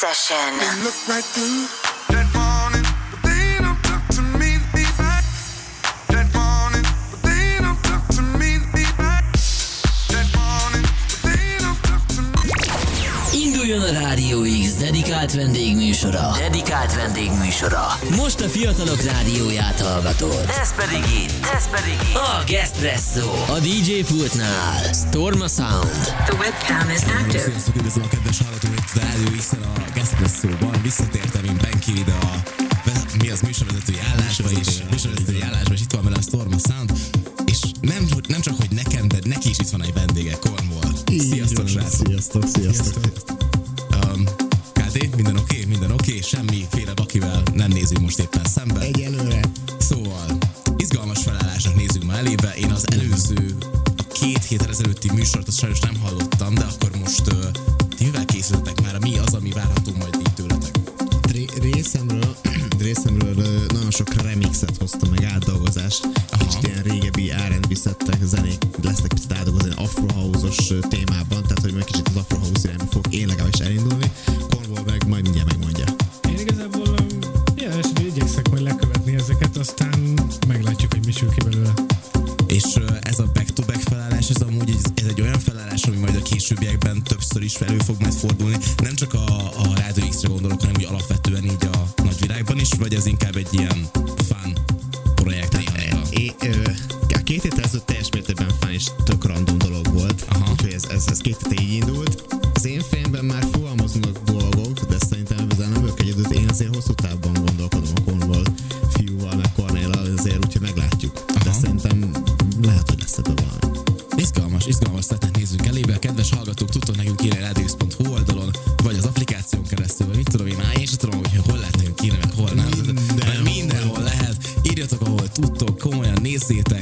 Session. Dedikált vendégműsora. Dedikált vendégműsora. Most a fiatalok rádióját hallgatod. Ez pedig itt, ez pedig itt. A Gespresso. A DJ pultnál. Storma Sound. The webcam is active. Sziasztok, üdvözlöm a kedves hallgatóit Rádió x a Gaspresso-ban. Visszatértem én Benki ide a mi az műsorvezetői állásba is, műsorvezetői állásba, és itt van vele a Storma Sound, és nem, nem csak, hogy nekem, de neki is itt van egy vendége, Cornwall. Sziasztok, srácok! Sziasztok, sziasztok. Um, ilyen fun projekt? a két héttel ezelőtt teljes mértékben fán és tök random dolog volt, Aha. úgyhogy ez, ez, ez két hete így indult. Az én fejemben már fogalmaznak dolgok, de szerintem ezzel nem vagyok egyedül. Én azért hosszú távban gondolkodom a Cornwall fiúval, meg Cornéla, azért úgyhogy meglátjuk. De Aha. szerintem lehet, hogy lesz ebben valami. Izgalmas, izgalmas szettet nézzünk elébe. Kedves hallgatók, tudtok nekünk írni a komolyan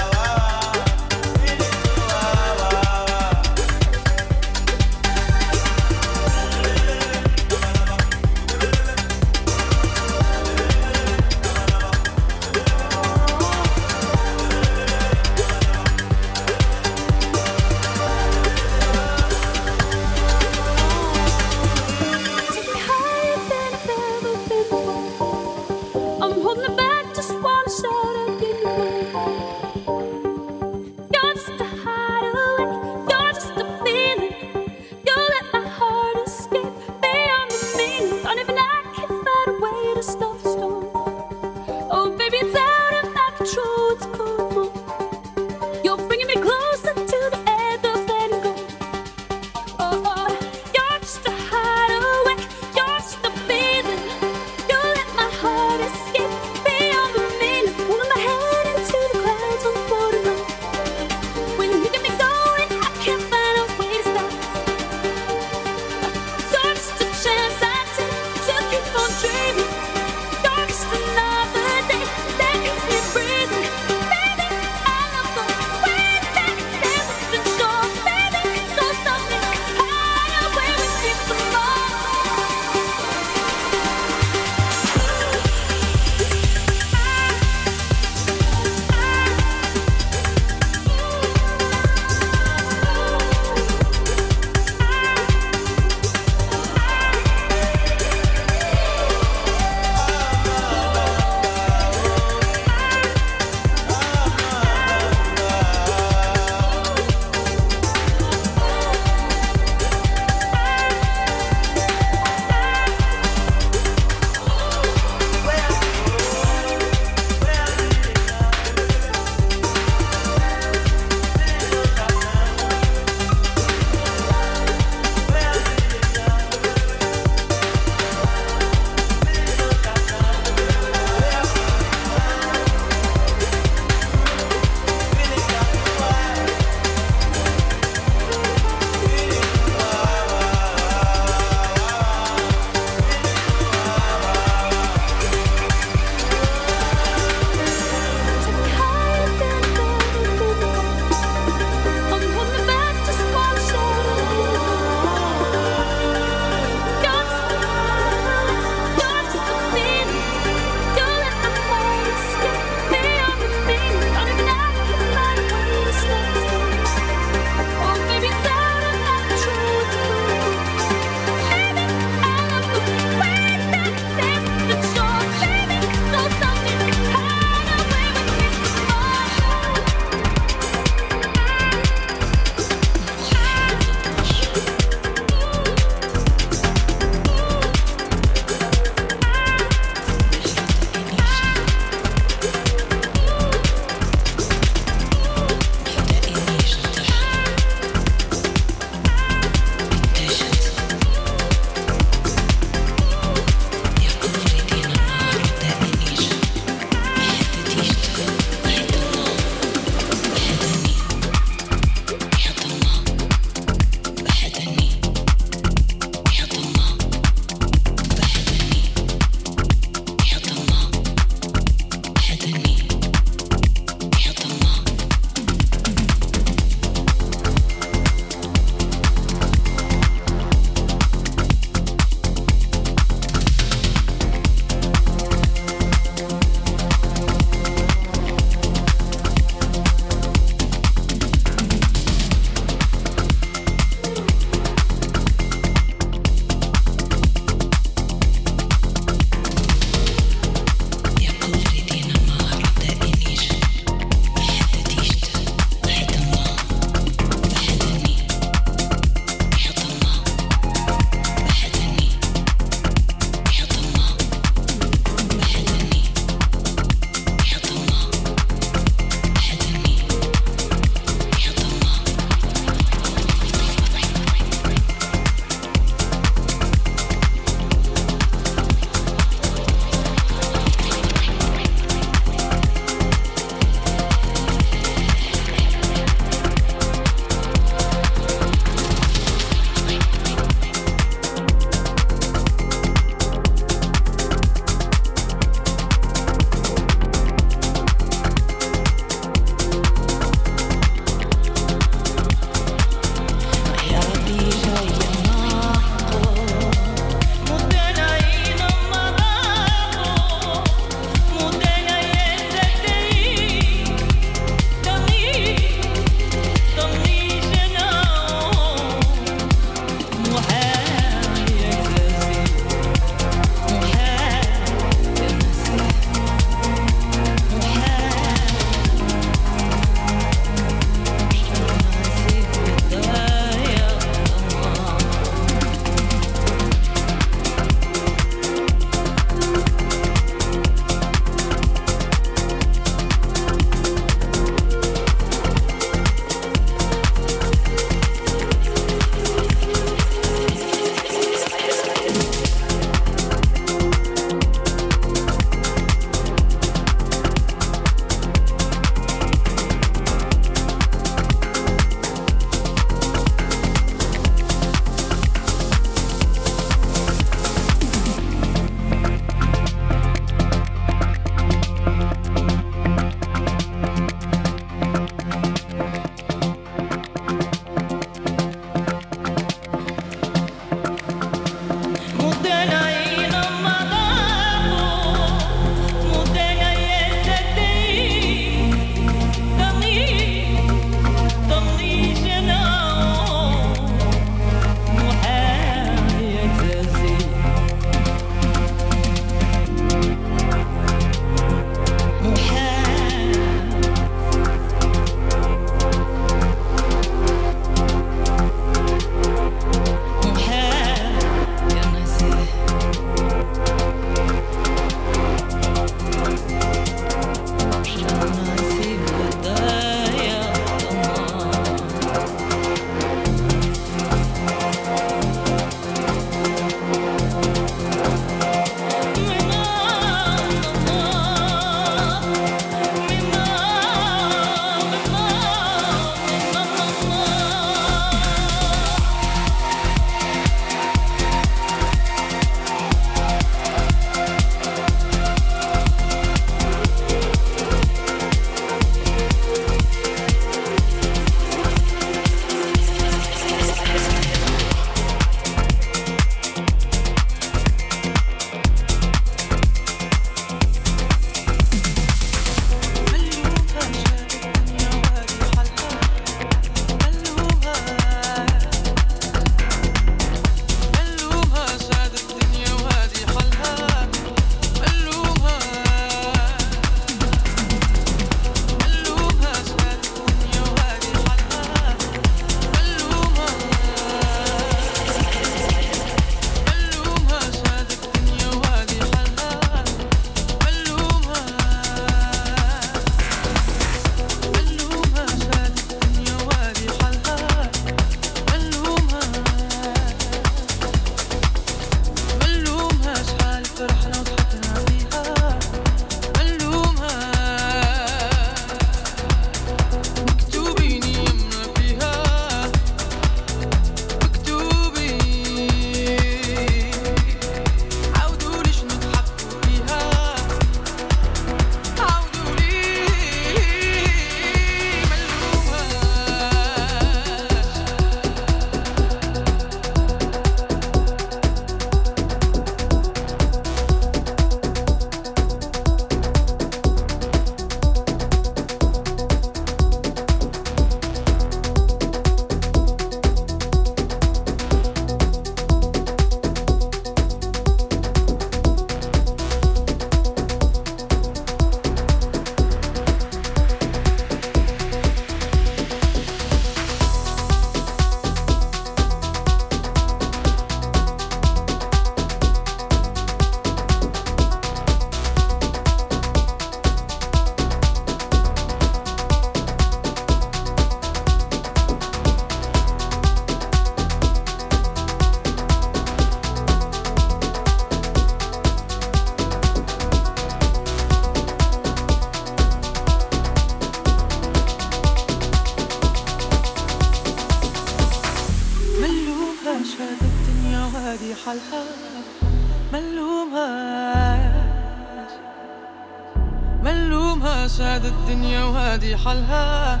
ناس هذا الدنيا وهادي حلها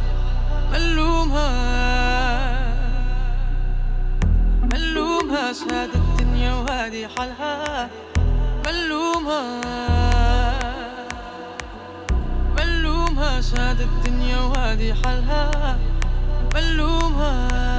ملومها. ملومها هذا الدنيا وهادي حلها ملومها. ملومها هذا الدنيا وهادي حالها ملومها.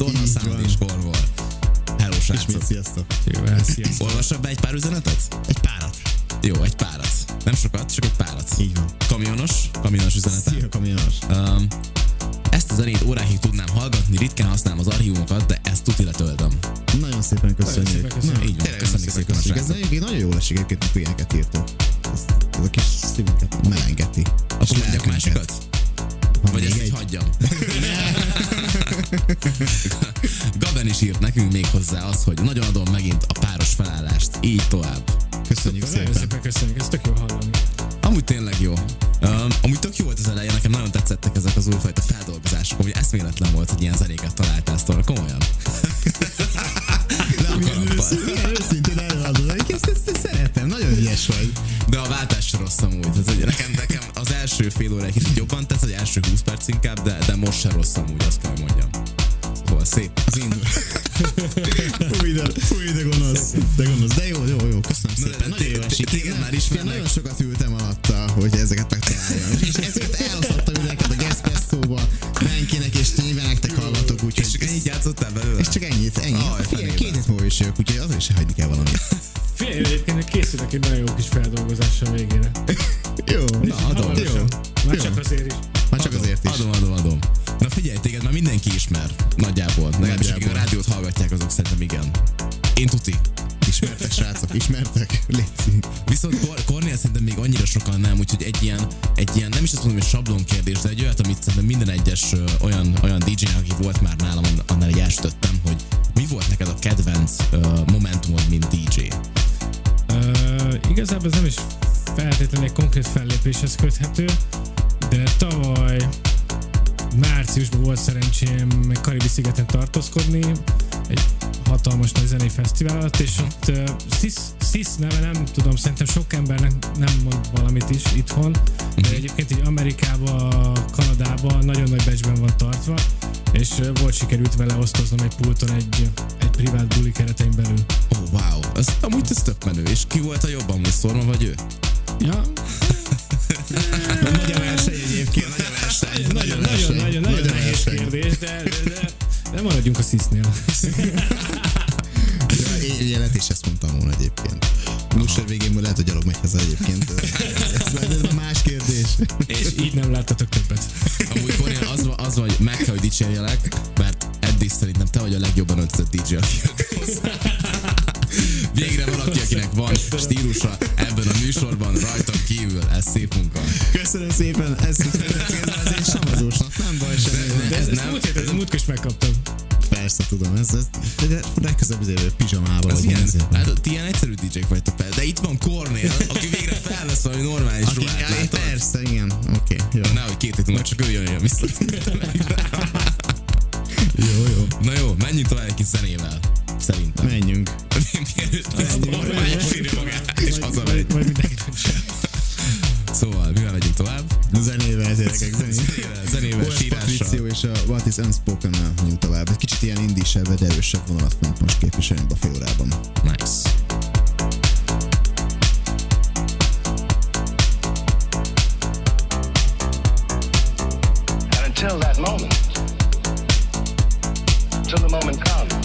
Is. Stornal Így Sound van. és Corvol. Hello, Ismét srácok. sziasztok. Hát sziasztok. Olvassak be egy pár üzenetet? Egy párat. Jó, egy párat. Nem sokat, csak egy párat. Így van. Kamionos, kamionos üzenetet. Szia, kamionos. Um, ezt a zenét órákig tudnám hallgatni, ritkán használom az archívumokat, de ezt tuti letöltöm. Nagyon szépen köszönjük. szépen köszönjük. Így van, Tényleg köszönjük nagyon szépen a köszönjük. Ez srácok. egyébként nagyon jól esik egyébként, amikor ilyeneket írtok. Ez, ez a kis szívünket melengeti. Akkor mondjak másikat? Van Vagy még ezt így egy? hagyjam? Gaben is írt nekünk még hozzá az, hogy nagyon adom megint a páros felállást. Így tovább. Köszönjük Nagyon szépen. szépen köszönjük, ez tök jó hallani. Amúgy tényleg jó. Um, amúgy tök jó volt az elején, nekem nagyon tetszettek ezek az újfajta feldolgozások, hogy eszméletlen volt, hogy ilyen zenéket találtál sztorra, komolyan. Milyen őszintén előadod. Ezt, ezt, ezt szeretem, nagyon ügyes vagy. De a váltás rossz amúgy. Tehát, hogy nekem, nekem első fél óra egy kicsit jobban tett, az első 20 perc inkább, de, de most se rossz amúgy, azt kell mondjam. Szóval szép. Az indul. fúj, de, fúj, de gonosz. De gonosz. De jó, jó, jó. Köszönöm Na, szépen. Nagyon jó esik. téged már ismernek. Nagyon sokat ültem alatta, hogy ezeket megtaláljam. És ezeket elosztottam neked a Gespresso-ba, Benkinek, és nyilván nektek hallgatok, úgyhogy... És csak ennyit játszottál belőle? és csak ennyit, ennyi. Aj, Figyelj, két hét múlva is jövök, úgyhogy azért se hagyni kell valamit. Figyelj, egyébként készülök egy nagyon jó kis feldolgozással végére. Jó, Na, adom. Hamarosan. Már Jó. csak azért is. Már csak Adom, azért is. Adom, adom, adom. Na figyelj, téged már mindenki ismer. Nagyjából. Legalábbis akik a rádiót hallgatják, azok szerintem igen. Én tuti. Ismertek, srácok, ismertek? Léci. Viszont Kor- Kornél szerintem még annyira sokan nem, úgyhogy egy ilyen, egy ilyen, nem is azt mondom, hogy sablon kérdés, de egy olyat, amit szerintem minden egyes ö, olyan, olyan DJ-nek, aki volt már nálam, ann- annál egy elsütöttem, hogy mi volt neked a kedvenc uh, momentumod, mint DJ? Igazából ez nem is feltétlenül egy konkrét fellépéshez köthető, de tavaly márciusban volt szerencsém egy Karibi szigeten tartózkodni, egy hatalmas nagy zenei fesztivál alatt, és ott uh, Sis, Sis neve nem tudom, szerintem sok embernek nem mond valamit is itthon, de egyébként így Amerikában, Kanadában nagyon nagy becsben van tartva, és volt sikerült vele osztoznom egy pulton egy, egy privát buli keretein belül. Oh, wow, ez, amúgy ez tök menő, és ki volt a jobban, Szorma vagy ő? Ja, Nagy a verseny egyébként, nagy a verseny. nagyon, nagyon, nagyon, nagyon nehéz kérdés, de, de, de maradjunk a szisznél. Ja, én jelet is ezt mondtam volna egyébként. A végén lehet, hogy gyalog megy haza egyébként. Ez, ez, ez más kérdés. És így nem láttatok többet. Amúgy Kornél az, az vagy, meg kell, hogy dicsérjelek, mert eddig szerintem te vagy a legjobban öltözött DJ, aki. Végre valaki, akinek van stílusa ebben a műsorban, rajtam kívül, ez szép munka. Köszönöm szépen, ez, ez, ez, ez egy savazósnak, nem baj semmi. De Ez, ez, ez nem- múlt héten, ez múlt is megkaptam. Persze tudom, ez, ez de legközelebb azért pizsamával, vagy ilyen, hát, ti ilyen egyszerű DJ-k vagytok fel, de itt van Kornél, aki végre felvesz valami normális Aki, ruhát, látod? persze, igen, oké, jó. Nehogy két hét múlva csak ő jön, jön vissza. Jó, jó. Na jó, menjünk tovább egy kis zenével. Szerintem. Menjünk. Mielőtt az normális írja magát, és hazamegy. Majd, majd mindenki Szóval, mivel megyünk tovább? Zenével, gyerekek, zenével. Zenével, sírással. És a What is unspoken menjünk tovább. Egy kicsit ilyen indisebb, de erősebb vonalat fogunk most képviselni a fél órában. Nice. And until that moment, till the moment comes,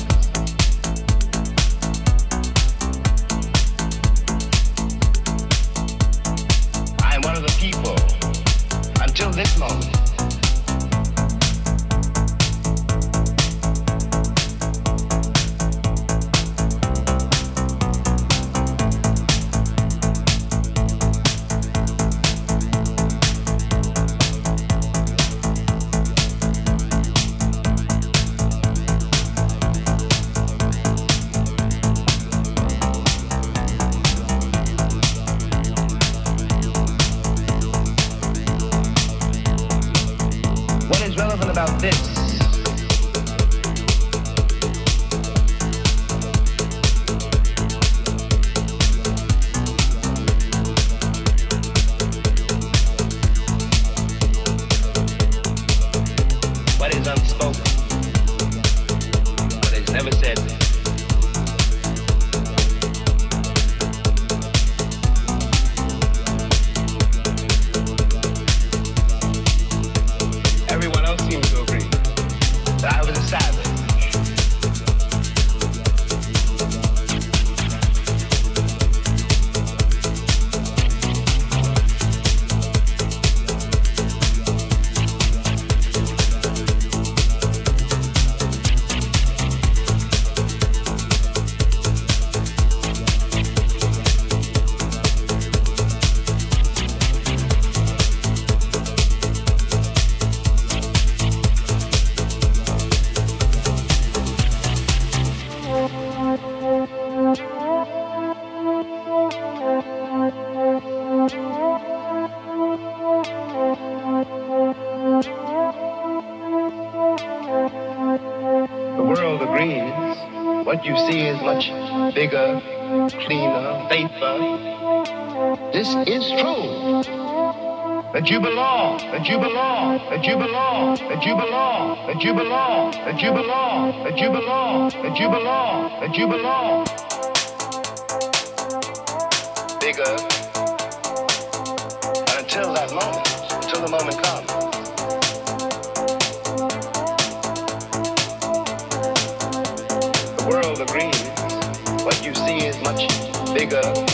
dreams, what you see is much bigger, cleaner, safer. This is true. That you belong, that you belong, that you belong, that you belong, that you belong, that you belong, that you belong, that you belong, that you belong. Bigger. And until that moment, until the moment nigga.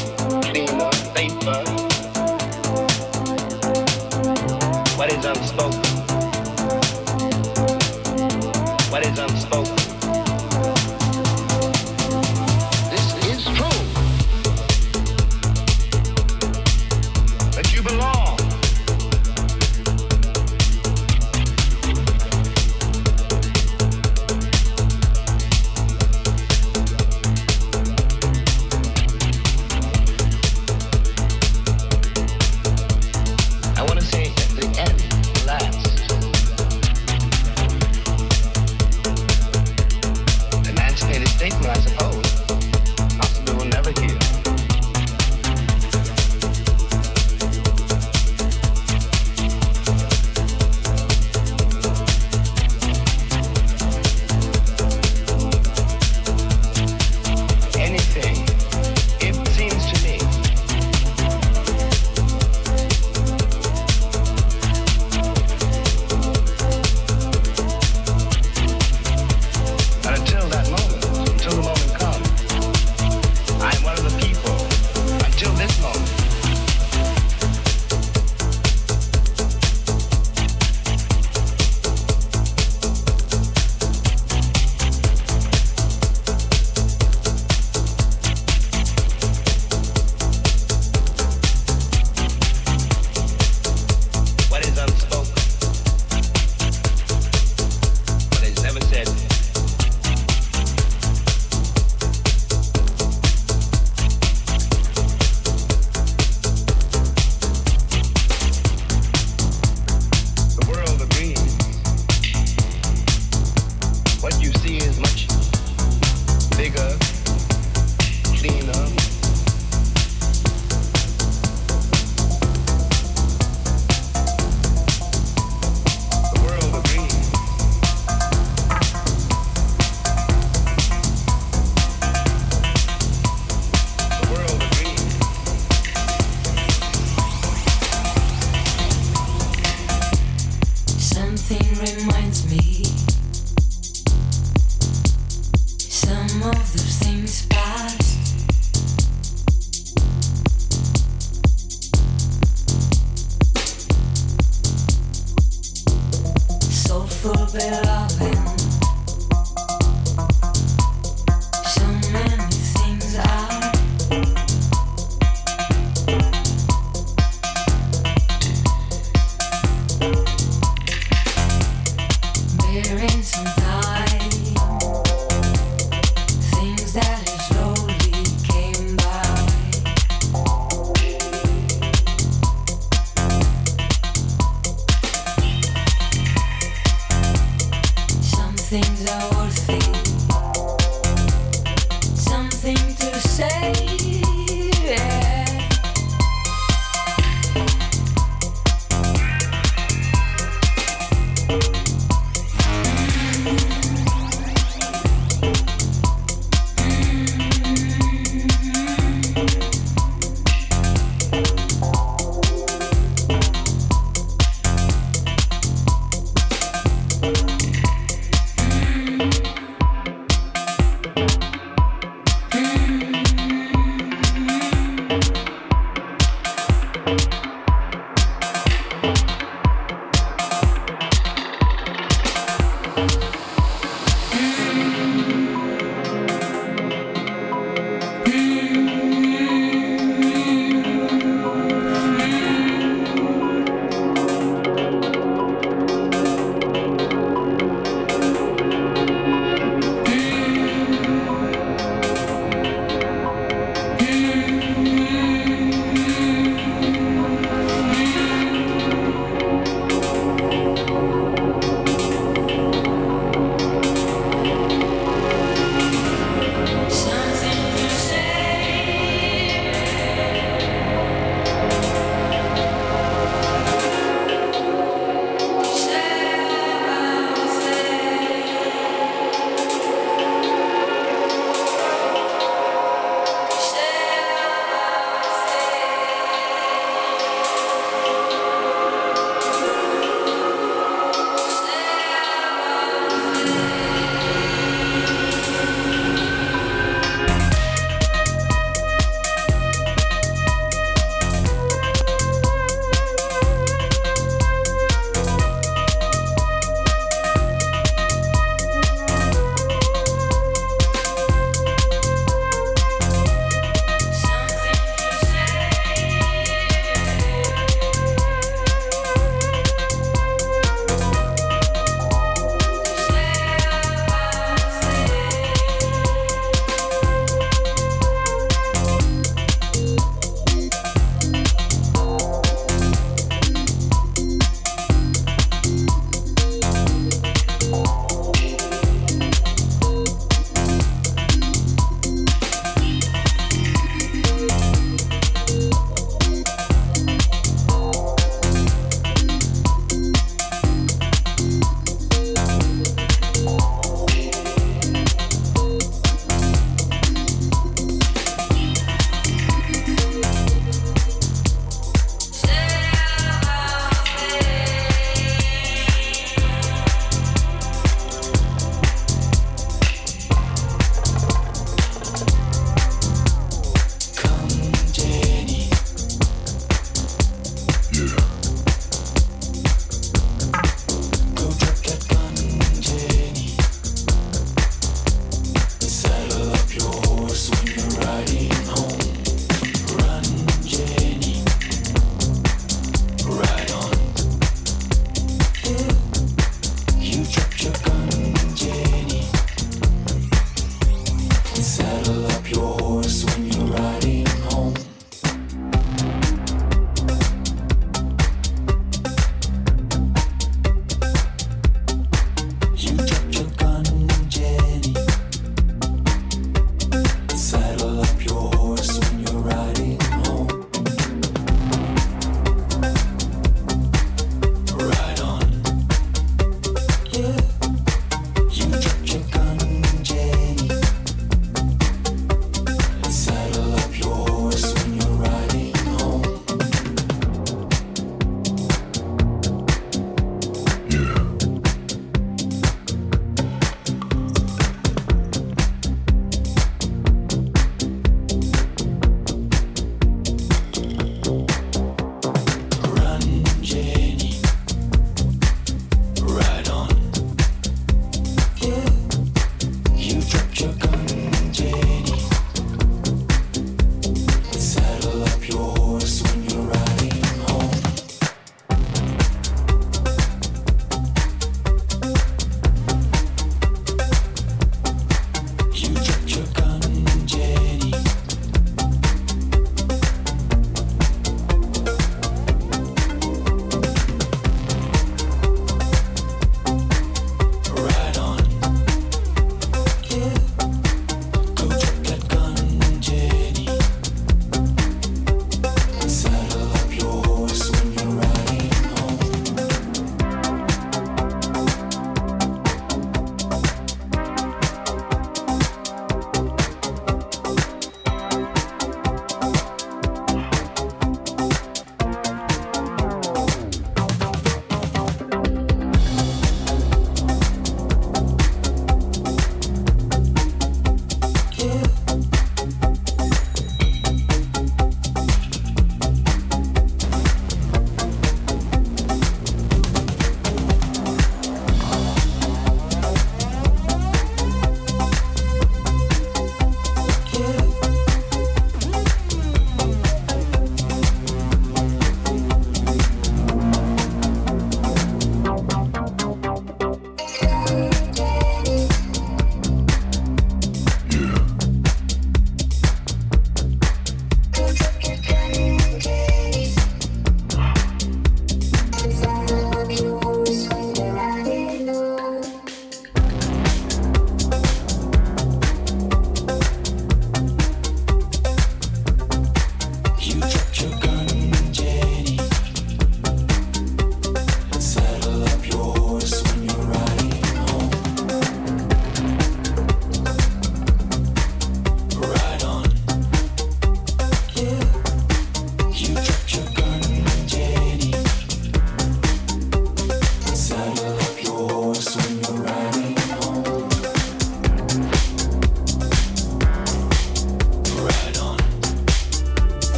things are worth it.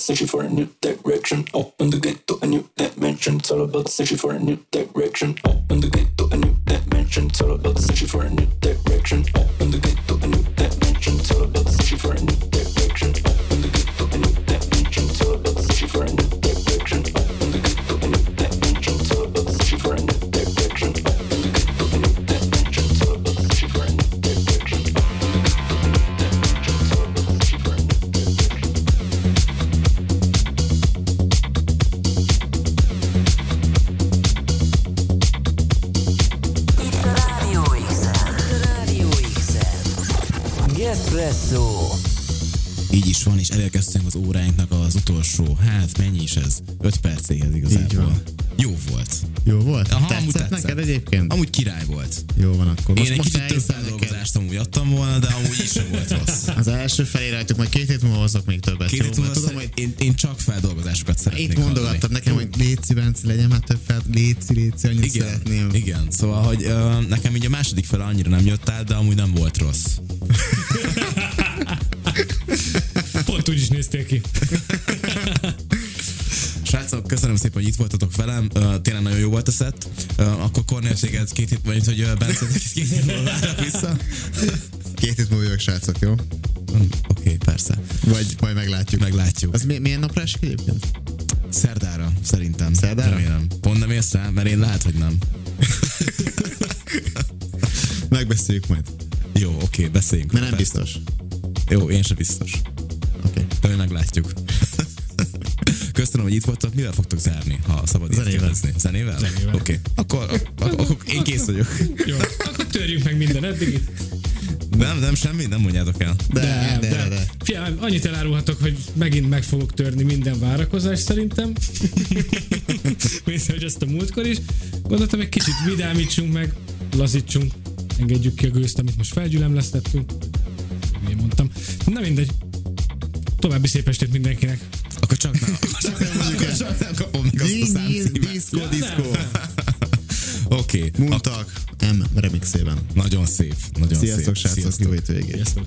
searching for a new direction. Open the gate to a new dimension. It's all about searching for a new hát mennyi is ez? 5 percéhez igazából. Jó volt. Jó volt? Aha, tetszett, amúgy tetszett. neked egyébként? Amúgy király volt. Jó van akkor. Én egy kicsit több feldolgozást amúgy adtam volna, de amúgy is sem volt rossz. Az első felé rajtuk, majd két hét múlva hozok még többet. Két hét múlva tudom, hogy én, én csak feldolgozásokat szeretnék itt mondogattad nekem, hogy léci, Bence, legyen már több fel, léci, léci, annyit igen, szeretném. Igen, szóval, hogy ö, nekem így a második fele annyira nem jött át, de amúgy nem volt rossz. Jó volt a szett. Akkor Cornél téged két hét, vagy hogy Bence két hét múlva vissza. Két hét múlva jövök, srácok, jó? Mm, Oké, okay, persze. Vagy majd meglátjuk. Meglátjuk. Az mi, milyen napra esik egyébként? Szerdára, szerintem. Szerdára? Remélem. Pont nem érsz rá, mert én lehet, hogy nem. Megbeszéljük majd. Jó, oké, okay, beszéljünk. Mert nem Persze. biztos. Jó, én sem biztos. Oké. Okay. De meglátjuk. Köszönöm, hogy itt voltak. Mivel fogtok zárni, ha szabad Zenével. kérdezni? Zenével? Zenével. Oké. Okay. Akkor, akkor, akkor én kész vagyok. Jó, akkor törjük meg minden eddig. Nem, nem, semmi, nem mondjátok el. De, de, de, de. Fiam, annyit elárulhatok, hogy megint meg fogok törni minden várakozást szerintem. Mint hogy ezt a múltkor is. Gondoltam, egy kicsit vidámítsunk meg, lazítsunk, engedjük ki a gőzt, amit most felgyülemlesztettünk. Én mondtam. Na mindegy. További szép estét mindenkinek. Akkor csak nem, akkor csak nem mondjuk el. Csak nem kapom meg azt a számcímet. disco, disco. Oké. Muntak M remixében. Nagyon szép. Nagyon Sziasztok, szép. srácok, jó hétvégét. Sziasztok.